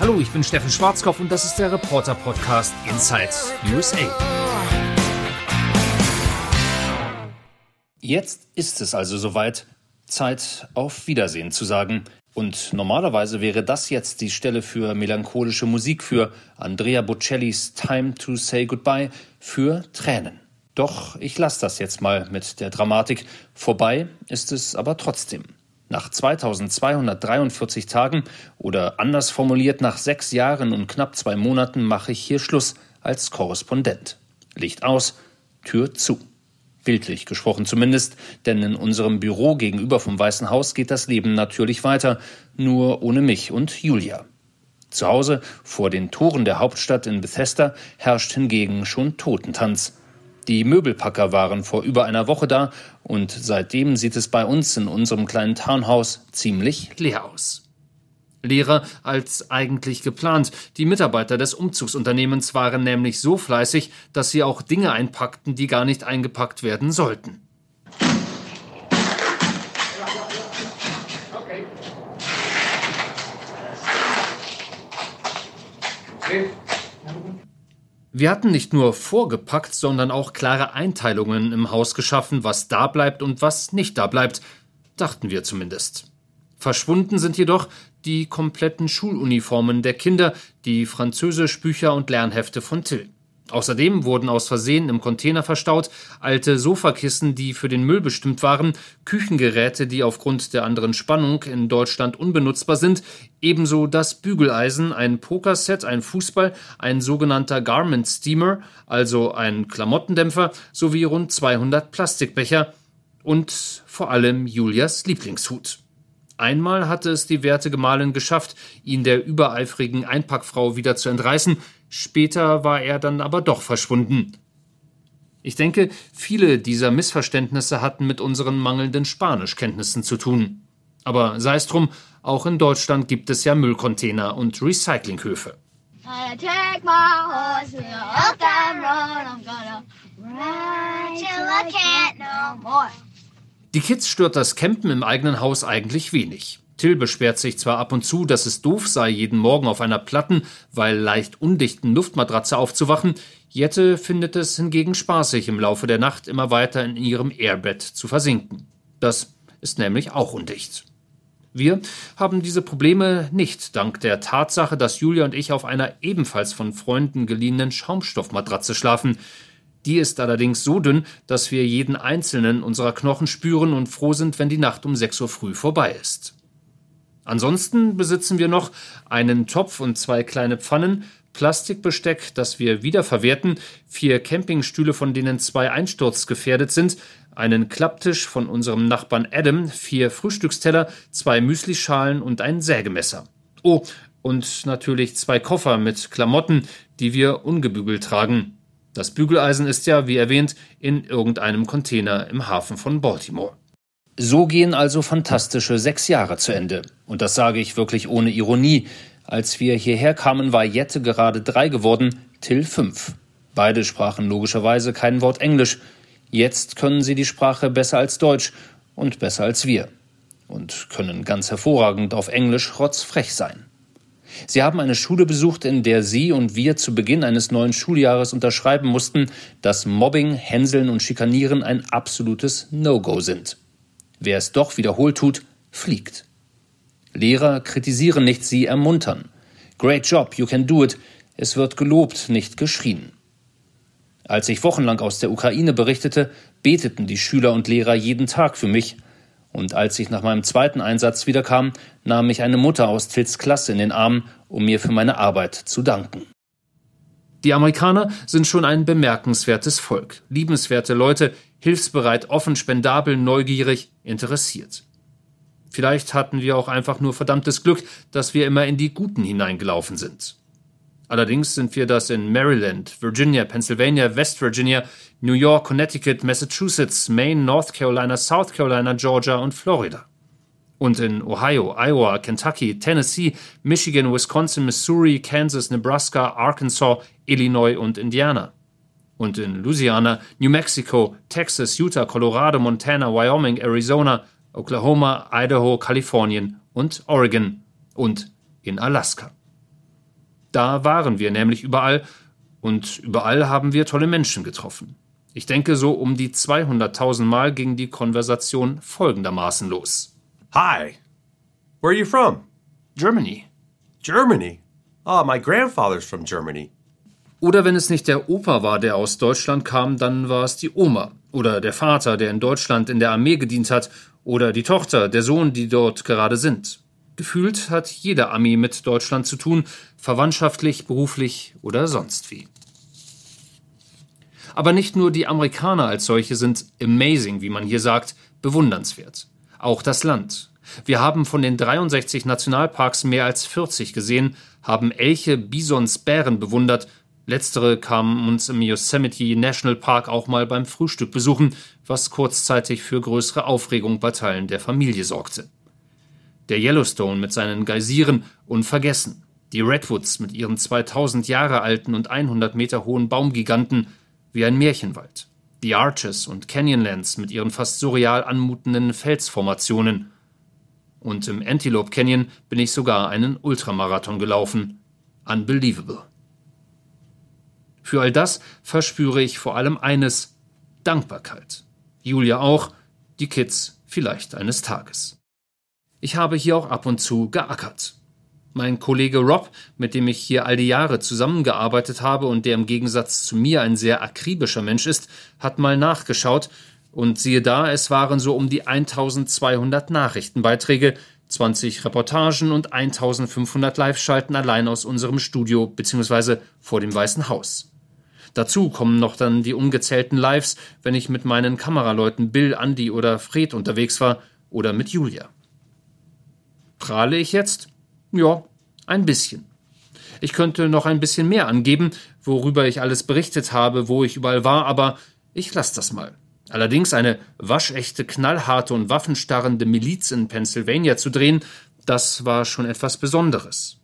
Hallo, ich bin Steffen Schwarzkopf und das ist der Reporter Podcast Inside USA. Jetzt ist es also soweit, Zeit auf Wiedersehen zu sagen. Und normalerweise wäre das jetzt die Stelle für melancholische Musik, für Andrea Bocellis Time to Say Goodbye, für Tränen. Doch ich lasse das jetzt mal mit der Dramatik. Vorbei ist es aber trotzdem. Nach 2243 Tagen oder anders formuliert nach sechs Jahren und knapp zwei Monaten mache ich hier Schluss als Korrespondent. Licht aus, Tür zu. Bildlich gesprochen zumindest, denn in unserem Büro gegenüber vom Weißen Haus geht das Leben natürlich weiter, nur ohne mich und Julia. Zu Hause, vor den Toren der Hauptstadt in Bethesda, herrscht hingegen schon Totentanz. Die Möbelpacker waren vor über einer Woche da und seitdem sieht es bei uns in unserem kleinen Townhouse ziemlich leer aus. Leerer als eigentlich geplant. Die Mitarbeiter des Umzugsunternehmens waren nämlich so fleißig, dass sie auch Dinge einpackten, die gar nicht eingepackt werden sollten. Okay. Wir hatten nicht nur vorgepackt, sondern auch klare Einteilungen im Haus geschaffen, was da bleibt und was nicht da bleibt, dachten wir zumindest. Verschwunden sind jedoch die kompletten Schuluniformen der Kinder, die Französischbücher und Lernhefte von Till. Außerdem wurden aus Versehen im Container verstaut alte Sofakissen, die für den Müll bestimmt waren, Küchengeräte, die aufgrund der anderen Spannung in Deutschland unbenutzbar sind, ebenso das Bügeleisen, ein Pokerset, ein Fußball, ein sogenannter Garment Steamer, also ein Klamottendämpfer, sowie rund 200 Plastikbecher und vor allem Julias Lieblingshut. Einmal hatte es die werte Gemahlin geschafft, ihn der übereifrigen Einpackfrau wieder zu entreißen, Später war er dann aber doch verschwunden. Ich denke, viele dieser Missverständnisse hatten mit unseren mangelnden Spanischkenntnissen zu tun. Aber sei es drum, auch in Deutschland gibt es ja Müllcontainer und Recyclinghöfe. Die Kids stört das Campen im eigenen Haus eigentlich wenig. Till beschwert sich zwar ab und zu, dass es doof sei, jeden Morgen auf einer platten, weil leicht undichten Luftmatratze aufzuwachen. Jette findet es hingegen spaßig, im Laufe der Nacht immer weiter in ihrem Airbett zu versinken. Das ist nämlich auch undicht. Wir haben diese Probleme nicht, dank der Tatsache, dass Julia und ich auf einer ebenfalls von Freunden geliehenen Schaumstoffmatratze schlafen. Die ist allerdings so dünn, dass wir jeden einzelnen unserer Knochen spüren und froh sind, wenn die Nacht um 6 Uhr früh vorbei ist. Ansonsten besitzen wir noch einen Topf und zwei kleine Pfannen, Plastikbesteck, das wir wiederverwerten, vier Campingstühle, von denen zwei einsturzgefährdet sind, einen Klapptisch von unserem Nachbarn Adam, vier Frühstücksteller, zwei Müslischalen und ein Sägemesser. Oh, und natürlich zwei Koffer mit Klamotten, die wir ungebügelt tragen. Das Bügeleisen ist ja, wie erwähnt, in irgendeinem Container im Hafen von Baltimore. So gehen also fantastische sechs Jahre zu Ende. Und das sage ich wirklich ohne Ironie. Als wir hierher kamen, war Jette gerade drei geworden, Till fünf. Beide sprachen logischerweise kein Wort Englisch. Jetzt können sie die Sprache besser als Deutsch und besser als wir. Und können ganz hervorragend auf Englisch rotzfrech sein. Sie haben eine Schule besucht, in der Sie und wir zu Beginn eines neuen Schuljahres unterschreiben mussten, dass Mobbing, Hänseln und Schikanieren ein absolutes No-Go sind. Wer es doch wiederholt tut, fliegt. Lehrer kritisieren nicht, sie ermuntern. Great job, you can do it. Es wird gelobt, nicht geschrien. Als ich wochenlang aus der Ukraine berichtete, beteten die Schüler und Lehrer jeden Tag für mich. Und als ich nach meinem zweiten Einsatz wiederkam, nahm mich eine Mutter aus Tills Klasse in den Arm, um mir für meine Arbeit zu danken. Die Amerikaner sind schon ein bemerkenswertes Volk, liebenswerte Leute, hilfsbereit, offen, spendabel, neugierig, interessiert. Vielleicht hatten wir auch einfach nur verdammtes Glück, dass wir immer in die Guten hineingelaufen sind. Allerdings sind wir das in Maryland, Virginia, Pennsylvania, West Virginia, New York, Connecticut, Massachusetts, Maine, North Carolina, South Carolina, Georgia und Florida und in Ohio, Iowa, Kentucky, Tennessee, Michigan, Wisconsin, Missouri, Kansas, Nebraska, Arkansas, Illinois und Indiana. Und in Louisiana, New Mexico, Texas, Utah, Colorado, Montana, Wyoming, Arizona, Oklahoma, Idaho, Kalifornien und Oregon und in Alaska. Da waren wir nämlich überall und überall haben wir tolle Menschen getroffen. Ich denke, so um die 200.000 Mal ging die Konversation folgendermaßen los. Hi, where are you from? Germany. Germany. Oh, my grandfather's from Germany. Oder wenn es nicht der Opa war, der aus Deutschland kam, dann war es die Oma. Oder der Vater, der in Deutschland in der Armee gedient hat. Oder die Tochter, der Sohn, die dort gerade sind. Gefühlt hat jeder Ami mit Deutschland zu tun, verwandtschaftlich, beruflich oder sonst wie. Aber nicht nur die Amerikaner als solche sind amazing, wie man hier sagt, bewundernswert. Auch das Land. Wir haben von den 63 Nationalparks mehr als 40 gesehen, haben Elche, Bisons, Bären bewundert. Letztere kamen uns im Yosemite National Park auch mal beim Frühstück besuchen, was kurzzeitig für größere Aufregung bei Teilen der Familie sorgte. Der Yellowstone mit seinen Geysiren unvergessen. Die Redwoods mit ihren 2000 Jahre alten und 100 Meter hohen Baumgiganten wie ein Märchenwald. Die Arches und Canyonlands mit ihren fast surreal anmutenden Felsformationen. Und im Antelope Canyon bin ich sogar einen Ultramarathon gelaufen. Unbelievable. Für all das verspüre ich vor allem eines Dankbarkeit. Julia auch, die Kids vielleicht eines Tages. Ich habe hier auch ab und zu geackert. Mein Kollege Rob, mit dem ich hier all die Jahre zusammengearbeitet habe und der im Gegensatz zu mir ein sehr akribischer Mensch ist, hat mal nachgeschaut und siehe da, es waren so um die 1200 Nachrichtenbeiträge, 20 Reportagen und 1500 Live-Schalten allein aus unserem Studio bzw. vor dem Weißen Haus. Dazu kommen noch dann die ungezählten Lives, wenn ich mit meinen Kameraleuten Bill, Andy oder Fred unterwegs war oder mit Julia. Prahle ich jetzt? Ja, ein bisschen. Ich könnte noch ein bisschen mehr angeben, worüber ich alles berichtet habe, wo ich überall war, aber ich lasse das mal. Allerdings eine waschechte, knallharte und waffenstarrende Miliz in Pennsylvania zu drehen, das war schon etwas Besonderes.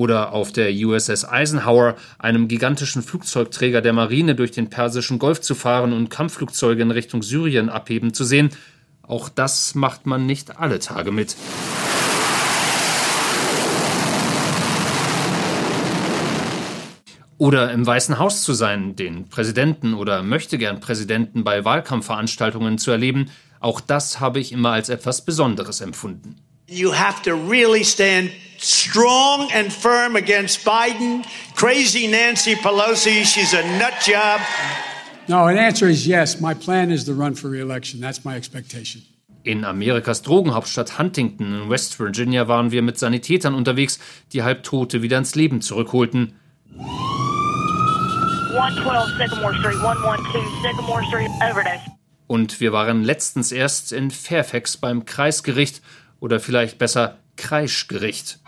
Oder auf der USS Eisenhower, einem gigantischen Flugzeugträger der Marine, durch den Persischen Golf zu fahren und Kampfflugzeuge in Richtung Syrien abheben zu sehen. Auch das macht man nicht alle Tage mit. Oder im Weißen Haus zu sein, den Präsidenten oder möchte gern Präsidenten bei Wahlkampfveranstaltungen zu erleben, auch das habe ich immer als etwas Besonderes empfunden. You have to really stand strong and firm against Biden. Crazy Nancy Pelosi, she's a nut job. No, an answer is yes. My plan is to run for re-election. That's my expectation. In Amerikas Drogenhauptstadt Huntington in West Virginia waren wir mit Sanitätern unterwegs, die Halbtote wieder ins Leben zurückholten. 112 Sycamore Street, 112 Sycamore Street, Overdose. Und wir waren letztens erst in Fairfax beim Kreisgericht oder vielleicht besser Kreischgericht.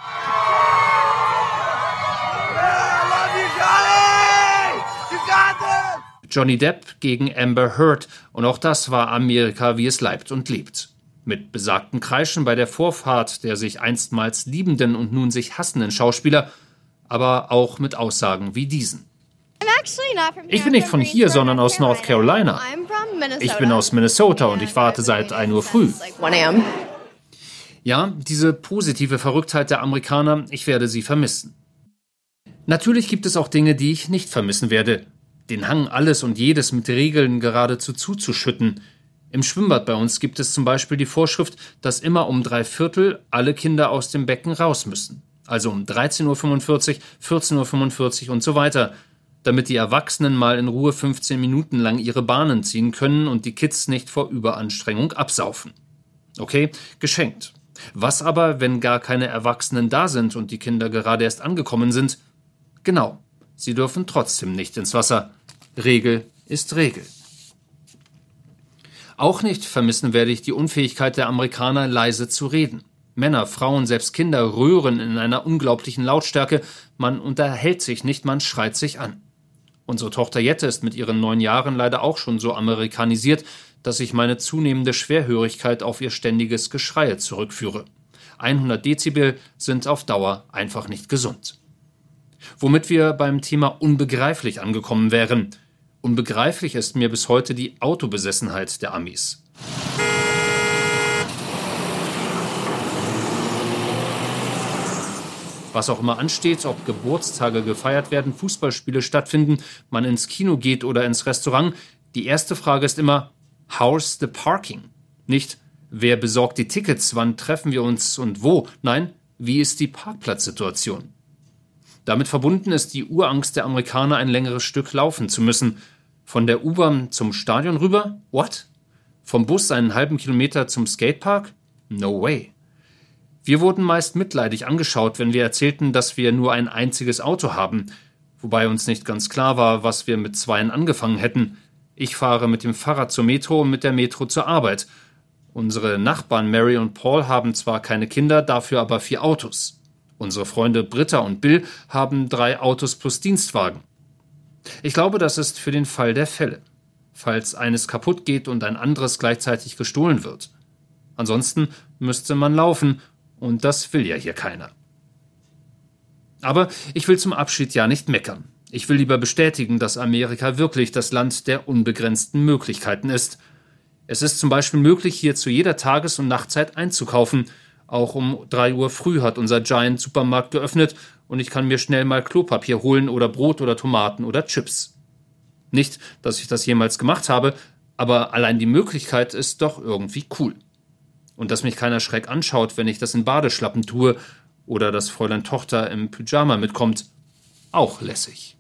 Johnny Depp gegen Amber Heard und auch das war Amerika, wie es leibt und lebt. Mit besagten Kreischen bei der Vorfahrt der sich einstmals liebenden und nun sich hassenden Schauspieler, aber auch mit Aussagen wie diesen. Ich bin nicht von hier, sondern aus North Carolina. Ich bin aus Minnesota und ich warte seit 1 Uhr früh. Ja, diese positive Verrücktheit der Amerikaner, ich werde sie vermissen. Natürlich gibt es auch Dinge, die ich nicht vermissen werde. Den Hang, alles und jedes mit Regeln geradezu zuzuschütten. Im Schwimmbad bei uns gibt es zum Beispiel die Vorschrift, dass immer um drei Viertel alle Kinder aus dem Becken raus müssen. Also um 13.45 Uhr, 14.45 Uhr und so weiter. Damit die Erwachsenen mal in Ruhe 15 Minuten lang ihre Bahnen ziehen können und die Kids nicht vor Überanstrengung absaufen. Okay, geschenkt. Was aber, wenn gar keine Erwachsenen da sind und die Kinder gerade erst angekommen sind? Genau, sie dürfen trotzdem nicht ins Wasser. Regel ist Regel. Auch nicht vermissen werde ich die Unfähigkeit der Amerikaner, leise zu reden. Männer, Frauen, selbst Kinder röhren in einer unglaublichen Lautstärke, man unterhält sich nicht, man schreit sich an. Unsere Tochter Jette ist mit ihren neun Jahren leider auch schon so amerikanisiert, dass ich meine zunehmende Schwerhörigkeit auf ihr ständiges Geschreie zurückführe. 100 Dezibel sind auf Dauer einfach nicht gesund. Womit wir beim Thema unbegreiflich angekommen wären. Unbegreiflich ist mir bis heute die Autobesessenheit der Amis. Was auch immer ansteht, ob Geburtstage gefeiert werden, Fußballspiele stattfinden, man ins Kino geht oder ins Restaurant, die erste Frage ist immer, how's the parking? Nicht, wer besorgt die Tickets, wann treffen wir uns und wo? Nein, wie ist die Parkplatzsituation? Damit verbunden ist die Urangst der Amerikaner, ein längeres Stück laufen zu müssen. Von der U-Bahn zum Stadion rüber? What? Vom Bus einen halben Kilometer zum Skatepark? No way. Wir wurden meist mitleidig angeschaut, wenn wir erzählten, dass wir nur ein einziges Auto haben, wobei uns nicht ganz klar war, was wir mit zweien angefangen hätten. Ich fahre mit dem Fahrrad zur Metro und mit der Metro zur Arbeit. Unsere Nachbarn Mary und Paul haben zwar keine Kinder, dafür aber vier Autos. Unsere Freunde Britta und Bill haben drei Autos plus Dienstwagen. Ich glaube, das ist für den Fall der Fälle. Falls eines kaputt geht und ein anderes gleichzeitig gestohlen wird. Ansonsten müsste man laufen und das will ja hier keiner. Aber ich will zum Abschied ja nicht meckern. Ich will lieber bestätigen, dass Amerika wirklich das Land der unbegrenzten Möglichkeiten ist. Es ist zum Beispiel möglich, hier zu jeder Tages- und Nachtzeit einzukaufen. Auch um drei Uhr früh hat unser Giant Supermarkt geöffnet und ich kann mir schnell mal Klopapier holen oder Brot oder Tomaten oder Chips. Nicht, dass ich das jemals gemacht habe, aber allein die Möglichkeit ist doch irgendwie cool und dass mich keiner schreck anschaut, wenn ich das in Badeschlappen tue oder dass Fräulein Tochter im Pyjama mitkommt, auch lässig.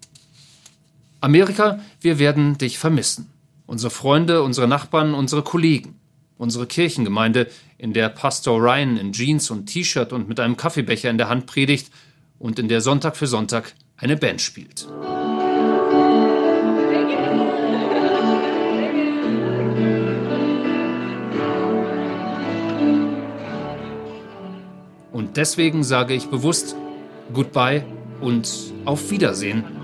Amerika, wir werden dich vermissen. Unsere Freunde, unsere Nachbarn, unsere Kollegen. Unsere Kirchengemeinde, in der Pastor Ryan in Jeans und T-Shirt und mit einem Kaffeebecher in der Hand predigt und in der Sonntag für Sonntag eine Band spielt. Und deswegen sage ich bewusst Goodbye und auf Wiedersehen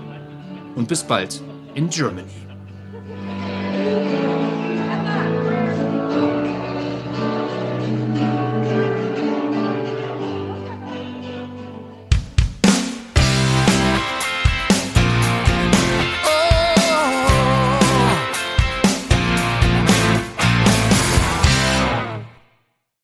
und bis bald in Germany.